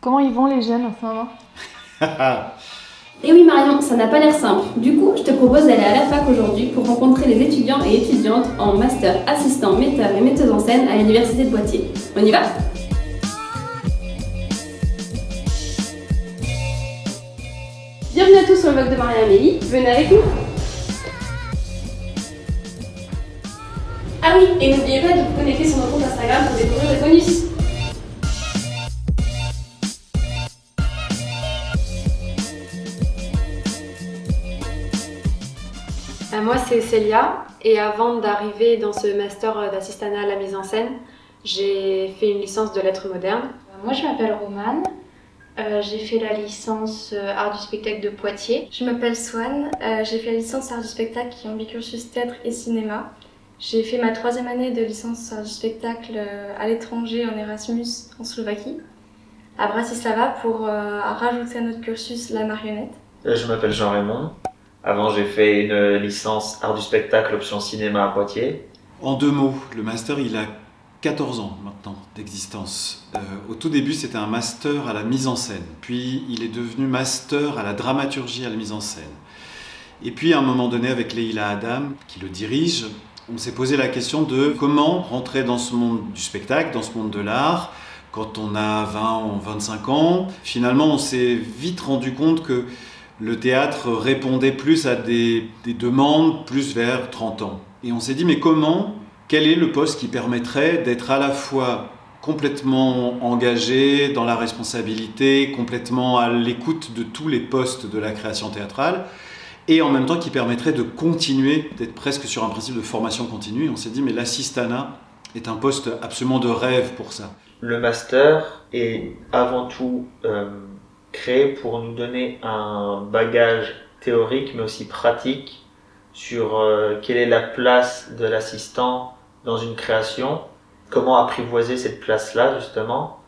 Comment ils vont les jeunes en ce moment Et oui Marion, ça n'a pas l'air simple. Du coup, je te propose d'aller à la fac aujourd'hui pour rencontrer les étudiants et étudiantes en master assistant metteur et metteuse en scène à l'université de Poitiers. On y va? Bienvenue à tous sur le blog de Marie-Amélie, venez avec nous Ah oui, et n'oubliez pas de vous connecter sur notre compte Instagram pour découvrir les bonus c'est Célia. Et avant d'arriver dans ce master d'assistanat à la mise en scène, j'ai fait une licence de lettres modernes. Moi, je m'appelle Romane. Euh, j'ai fait la licence euh, art du spectacle de Poitiers. Je m'appelle Swan. Euh, j'ai fait la licence art du spectacle qui est en bicursus théâtre et cinéma. J'ai fait ma troisième année de licence art du spectacle euh, à l'étranger en Erasmus en Slovaquie, à Bratislava, pour euh, rajouter à notre cursus la marionnette. Euh, Je m'appelle Jean-Raymond. Avant, j'ai fait une licence art du spectacle option cinéma à Poitiers. En deux mots, le master, il a 14 ans maintenant d'existence. Euh, au tout début, c'était un master à la mise en scène. Puis, il est devenu master à la dramaturgie à la mise en scène. Et puis, à un moment donné, avec Leila Adam, qui le dirige, on s'est posé la question de comment rentrer dans ce monde du spectacle, dans ce monde de l'art, quand on a 20 ou 25 ans. Finalement, on s'est vite rendu compte que le théâtre répondait plus à des, des demandes plus vers 30 ans. Et on s'est dit, mais comment quel est le poste qui permettrait d'être à la fois complètement engagé dans la responsabilité, complètement à l'écoute de tous les postes de la création théâtrale, et en même temps qui permettrait de continuer, d'être presque sur un principe de formation continue? Et on s'est dit, mais l'assistanat est un poste absolument de rêve pour ça. Le master est avant tout euh, créé pour nous donner un bagage théorique mais aussi pratique sur euh, quelle est la place de l'assistant dans une création, comment apprivoiser cette place-là justement.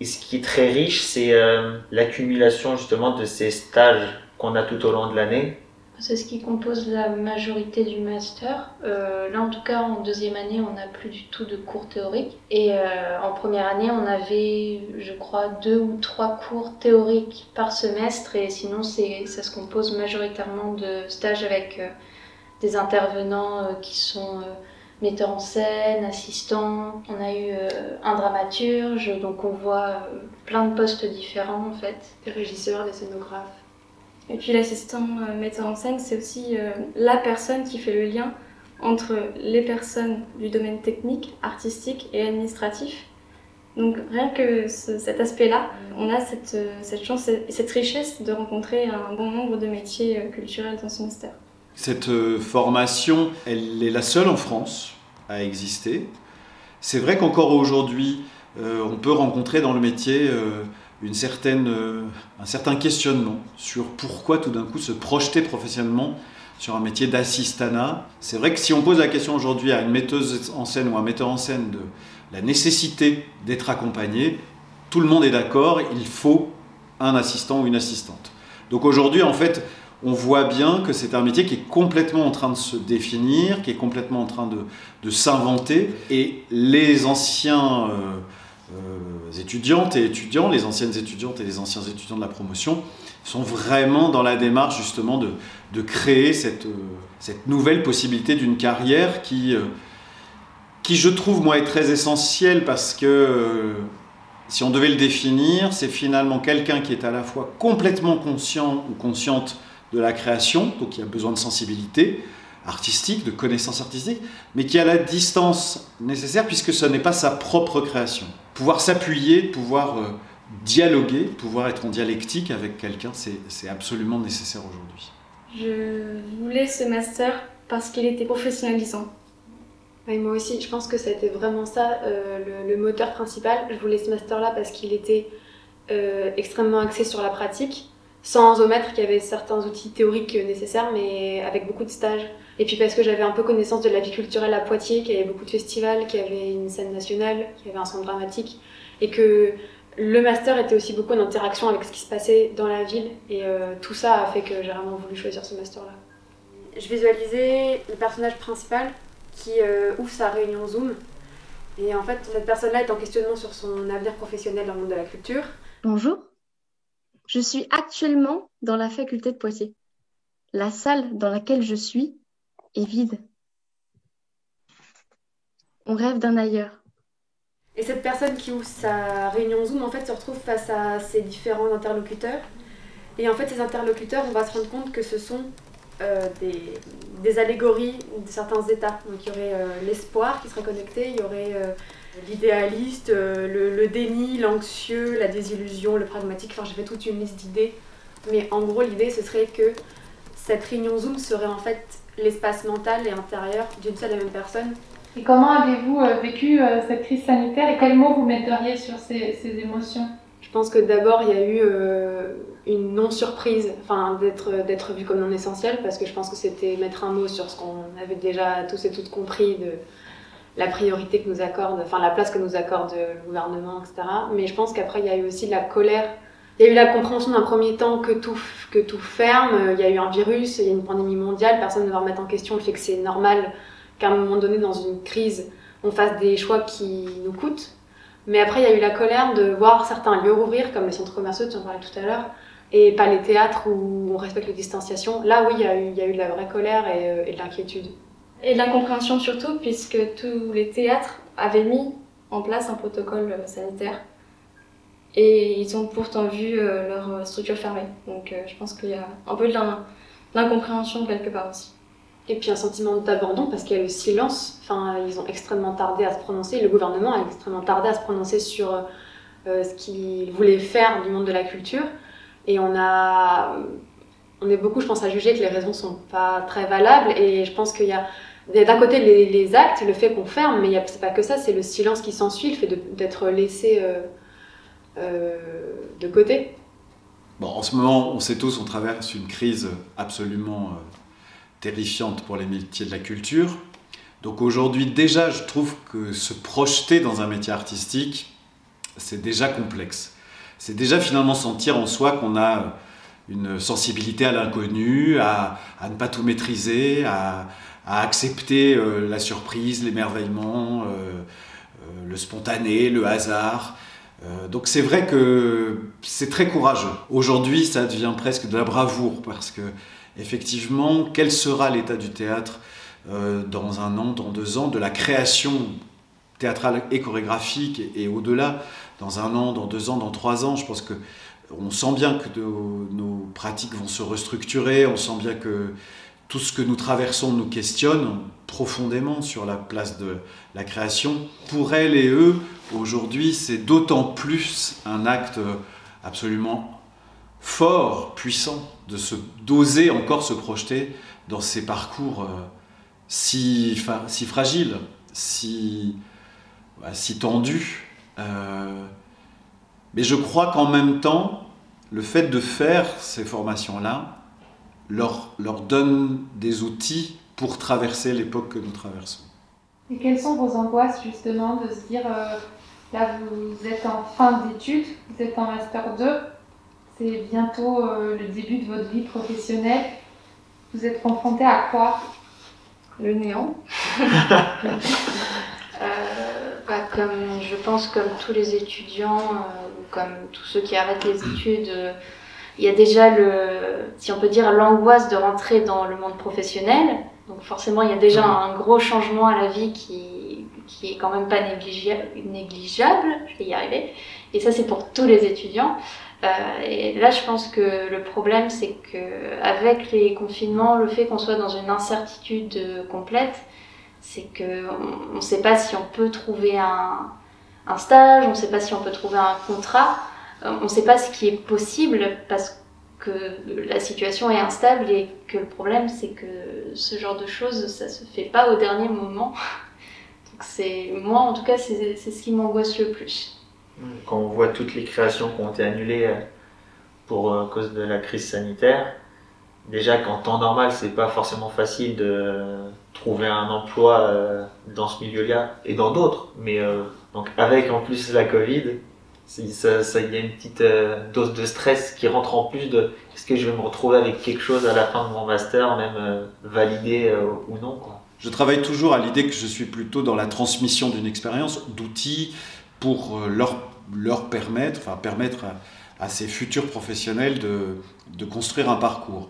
Et ce qui est très riche, c'est euh, l'accumulation justement de ces stages qu'on a tout au long de l'année. C'est ce qui compose la majorité du master. Euh, là, en tout cas, en deuxième année, on n'a plus du tout de cours théoriques. Et euh, en première année, on avait, je crois, deux ou trois cours théoriques par semestre. Et sinon, ça se compose majoritairement de stages avec euh, des intervenants qui sont metteurs en scène, assistants. On a eu un dramaturge, donc on voit plein de postes différents en fait. Des régisseurs, des scénographes. Et puis l'assistant euh, metteur en scène, c'est aussi euh, la personne qui fait le lien entre les personnes du domaine technique, artistique et administratif. Donc rien que ce- cet aspect-là, on a cette, euh, cette chance et cette richesse de rencontrer un bon nombre de métiers culturels dans ce master. Cette formation, elle est la seule en France à exister. C'est vrai qu'encore aujourd'hui, on peut rencontrer dans le métier une certaine, euh, un certain questionnement sur pourquoi tout d'un coup se projeter professionnellement sur un métier d'assistanat. C'est vrai que si on pose la question aujourd'hui à une metteuse en scène ou un metteur en scène de la nécessité d'être accompagné, tout le monde est d'accord, il faut un assistant ou une assistante. Donc aujourd'hui, en fait, on voit bien que c'est un métier qui est complètement en train de se définir, qui est complètement en train de, de s'inventer. Et les anciens euh, étudiantes et étudiants, les anciennes étudiantes et les anciens étudiants de la promotion, sont vraiment dans la démarche justement de, créer cette, euh, cette nouvelle possibilité d'une carrière qui, euh, qui, je trouve, moi, est très essentielle parce que euh, si on devait le définir, c'est finalement quelqu'un qui est à la fois complètement conscient ou consciente de la création, donc qui a besoin de sensibilité artistique, de connaissances artistiques, mais qui a la distance nécessaire puisque ce n'est pas sa propre création. Pouvoir s'appuyer, pouvoir euh, dialoguer, pouvoir être en dialectique avec quelqu'un, c'est c'est absolument nécessaire aujourd'hui. Je voulais ce master parce qu'il était professionnalisant. Moi aussi, je pense que ça a été vraiment ça, euh, le, le moteur principal. Je voulais ce master-là parce qu'il était euh, extrêmement axé sur la pratique, sans omettre qu'il y avait certains outils théoriques nécessaires, mais avec beaucoup de stages. Et puis parce que j'avais un peu connaissance de la vie culturelle à Poitiers, qu'il y avait beaucoup de festivals, qu'il y avait une scène nationale, qu'il y avait un centre dramatique, et que le master était aussi beaucoup en interaction avec ce qui se passait dans la ville. Et euh, tout ça a fait que j'ai vraiment voulu choisir ce master-là. Je visualisais le personnage principal qui euh, ouvre sa réunion Zoom Et en fait, cette personne-là est en questionnement sur son avenir professionnel dans le monde de la culture. Bonjour, je suis actuellement dans la faculté de Poitiers. La salle dans laquelle je suis vide. On rêve d'un ailleurs. Et cette personne qui ouvre sa réunion Zoom, en fait, se retrouve face à ses différents interlocuteurs. Et en fait, ces interlocuteurs, on va se rendre compte que ce sont euh, des, des, allégories de certains états. Donc il y aurait euh, l'espoir qui serait connecté, il y aurait euh, l'idéaliste, le, le, déni, l'anxieux, la désillusion, le pragmatique. Enfin, j'ai fait toute une liste d'idées. Mais en gros, l'idée, ce serait que cette réunion Zoom serait en fait l'espace mental et intérieur d'une seule et même personne. Et comment avez-vous vécu cette crise sanitaire et quels mots vous metteriez sur ces, ces émotions? Je pense que d'abord, il y a eu une non-surprise, enfin d'être, d'être vu comme non essentiel, parce que je pense que c'était mettre un mot sur ce qu'on avait déjà tous et toutes compris de la priorité que nous accorde, enfin la place que nous accorde le gouvernement, etc. Mais je pense qu'après, il y a eu aussi de la colère. Il y a eu la compréhension d'un premier temps que tout, que tout ferme, il y a eu un virus, il y a une pandémie mondiale, personne ne va remettre en question le fait que c'est normal qu'à un moment donné, dans une crise, on fasse des choix qui nous coûtent. Mais après, il y a eu la colère de voir certains lieux rouvrir, comme les centres commerciaux, tu en parlais tout à l'heure, et pas les théâtres où on respecte les distanciations. Là, oui, il y, a eu, il y a eu de la vraie colère et, euh, et de l'inquiétude. Et de l'incompréhension surtout, puisque tous les théâtres avaient mis en place un protocole euh, sanitaire. Et ils ont pourtant vu euh, leur structure fermée. Donc je pense qu'il y a un peu de l'incompréhension quelque part aussi. Et puis un sentiment d'abandon parce qu'il y a le silence. Enfin, ils ont extrêmement tardé à se prononcer. Le gouvernement a extrêmement tardé à se prononcer sur ce qu'il voulait faire du monde de la culture. Et on a, on est beaucoup, je pense, à juger que les raisons sont pas très valables. Et je pense qu'il y a d'un côté les, actes, le fait qu'on ferme, mais c'est pas que ça, c'est le silence qui s'ensuit, le fait d'être laissé euh, euh, de côté. Bon, en ce moment, on sait tous, on traverse une crise absolument euh, terrifiante pour les métiers de la culture. Donc aujourd'hui, déjà, je trouve que se projeter dans un métier artistique, c'est déjà complexe c'est déjà finalement sentir en soi qu'on a une sensibilité à l'inconnu, à, ne pas tout maîtriser, à, accepter euh, la surprise, l'émerveillement, euh, euh, le spontané, le hasard. Donc c'est vrai que c'est très courageux. Aujourd'hui, ça devient presque de la bravoure parce que effectivement, quel sera l'état du théâtre dans un an, dans deux ans, de la création théâtrale et chorégraphique et au-delà dans un an, dans deux ans, dans trois ans? Je pense que on sent bien que nos, pratiques vont se restructurer, on sent bien que tout ce que nous traversons nous questionne profondément sur la place de la création. Pour elles et eux, aujourd'hui, c'est d'autant plus un acte absolument fort, puissant, de se d'oser encore se projeter dans ces parcours euh, si, si fragiles, si, bah, si tendus, euh, mais je crois qu'en même temps, le fait de faire ces formations-là leur, leur donne des outils pour traverser l'époque que nous traversons. Et quelles sont vos angoisses justement de se dire, euh, là vous êtes en fin d'études, vous êtes en master 2, c'est bientôt euh, le début de votre vie professionnelle, vous êtes confronté à quoi? Le néant. comme je pense comme tous les étudiants, euh, comme tous ceux qui arrêtent les études, euh, il y a déjà le, si on peut dire, l'angoisse de rentrer dans le monde professionnel. Donc forcément, il y a déjà un gros changement à la vie qui, qui est quand même pas négligeable, négligeable je vais y arriver. Et ça, c'est pour tous les étudiants. Euh, et là, je pense que le problème, c'est que avec les confinements, le fait qu'on soit dans une incertitude complète, c'est qu'on ne sait pas si on peut trouver un, stage, on ne sait pas si on peut trouver un contrat, euh, on ne sait pas ce qui est possible parce que la situation est instable et que le problème c'est que ce genre de choses ça se fait pas au dernier moment. Donc c'est moi en tout cas c'est ce qui m'angoisse le plus. Quand on voit toutes les créations qui ont été annulées euh, pour euh, cause de la crise sanitaire, déjà qu'en temps normal, c'est pas forcément facile de trouver un emploi euh, dans ce milieu-là et dans d'autres. Mais euh, donc avec en plus la Covid, ça, ça, y a une petite euh, dose de stress qui rentre en plus de est-ce que je vais me retrouver avec quelque chose à la fin de mon master, même validé ou non. Quoi. Je travaille toujours à l'idée que je suis plutôt dans la transmission d'une expérience, d'outils pour euh, leur, leur permettre, enfin permettre à, ces futurs professionnels de, de, construire un parcours.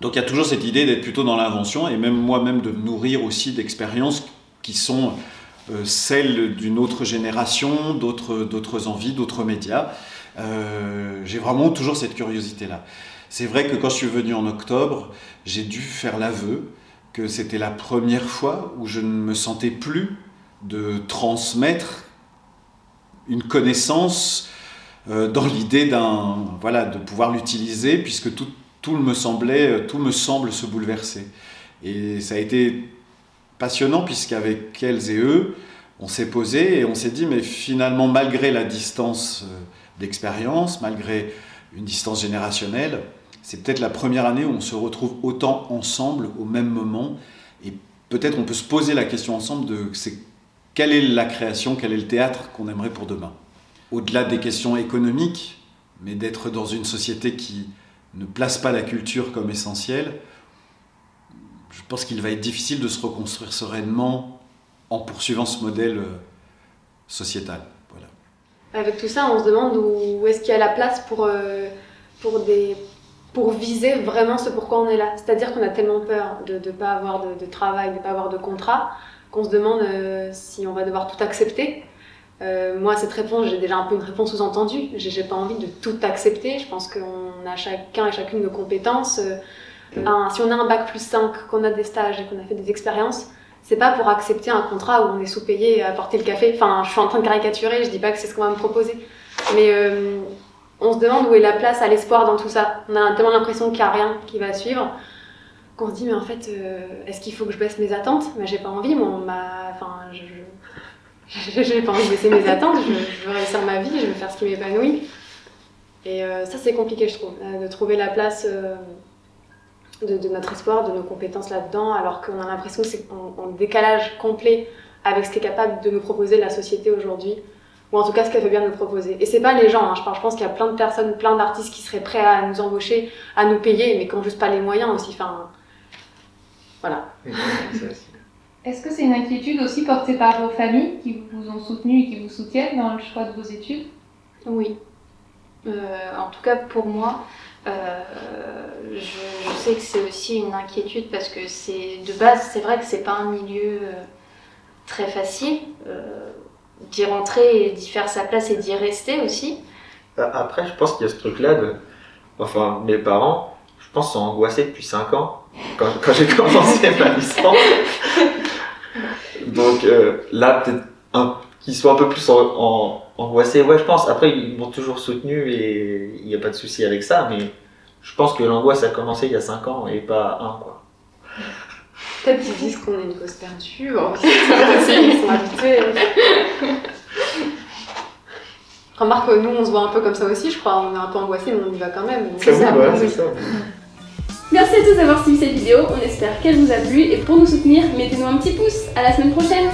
Donc il y a toujours cette idée d'être plutôt dans l'invention et même moi-même de me nourrir aussi d'expériences qui sont euh, celles d'une autre génération, d'autres envies, d'autres médias. Euh, j'ai vraiment toujours cette curiosité-là. C'est vrai que quand je suis venu en octobre, j'ai dû faire l'aveu que c'était la première fois où je ne me sentais plus de transmettre une connaissance euh, dans l'idée d'un voilà de pouvoir l'utiliser puisque tout, tout me semblait tout me semble se bouleverser et ça a été passionnant puisqu'avec elles et eux on s'est posé et on s'est dit mais finalement malgré la distance euh, d'expérience malgré une distance générationnelle c'est peut-être la première année où on se retrouve autant ensemble au même moment. Et peut-être on peut se poser la question ensemble de c'est, quelle est la création, quel est le théâtre qu'on aimerait pour demain? Au-delà des questions économiques, mais d'être dans une société qui ne place pas la culture comme essentielle, je pense qu'il va être difficile de se reconstruire sereinement en poursuivant ce modèle euh, sociétal. Voilà. Avec tout ça, on se demande où, est-ce qu'il y a la place pour, euh, pour viser vraiment ce pourquoi on est là. C'est-à-dire qu'on a tellement peur de ne pas avoir de, travail, de ne pas avoir de contrat, qu'on se demande euh, si on va devoir tout accepter. Moi, cette réponse, j'ai déjà un peu une réponse sous-entendue. J'ai pas envie de tout accepter. Je pense qu'on a chacun et chacune nos compétences. Euh, si on a un bac plus 5, qu'on a des stages et qu'on a fait des expériences, c'est pas pour accepter un contrat où on est sous-payé à apporter le café. Enfin, je suis en train de caricaturer, je dis pas que c'est ce qu'on va me proposer. Mais on se demande où est la place à l'espoir dans tout ça. On a tellement l'impression qu'il n'y a rien qui va suivre qu'on se dit, mais en fait, euh, est-ce qu'il faut que je baisse mes attentes? Mais j'ai pas envie, moi, enfin, je, j'ai pas envie de baisser mes attentes, je, veux réussir ma vie, je veux faire ce qui m'épanouit. Et euh, ça, c'est compliqué, je trouve, euh, de trouver la place de, notre espoir, de nos compétences là-dedans, alors qu'on a l'impression que c'est en, décalage complet avec ce qu'est capable de nous proposer la société aujourd'hui ou en tout cas ce qu'elle veut bien nous proposer. Et c'est pas les gens, hein, je, pense, qu'il y a plein de personnes, plein d'artistes qui seraient prêts à nous embaucher, à nous payer, mais qui n'ont juste pas les moyens aussi. Enfin, voilà. Est-ce que c'est une inquiétude aussi portée par vos familles qui vous ont soutenu et qui vous soutiennent dans le choix de vos études? Oui. Euh, en tout cas pour moi, euh, je, sais que c'est aussi une inquiétude parce que c'est de base, c'est vrai que c'est pas un milieu euh, très facile d'y rentrer et d'y faire sa place et d'y rester aussi. Euh, après, je pense qu'il y a ce truc-là de. Enfin, mes parents, je pense, sont angoissés depuis 5 ans, quand, quand j'ai commencé ma licence. Donc euh, là, peut-être qu'ils soient un peu plus en, angoissés. Ouais, je pense. Après, ils m'ont toujours soutenu et il n'y a pas de souci avec ça, mais je pense que l'angoisse a commencé il y a 5 ans et pas un, quoi. Peut-être qu'ils disent qu'on est une cause perdue. ils sont habitués. Remarque, nous, on se voit un peu comme ça aussi, je crois. On est un peu angoissés, mais on y va quand même. C'est ça, c'est ça. Merci à tous d'avoir suivi cette vidéo. On espère qu'elle vous a plu. Et pour nous soutenir, mettez-nous un petit pouce. À la semaine prochaine.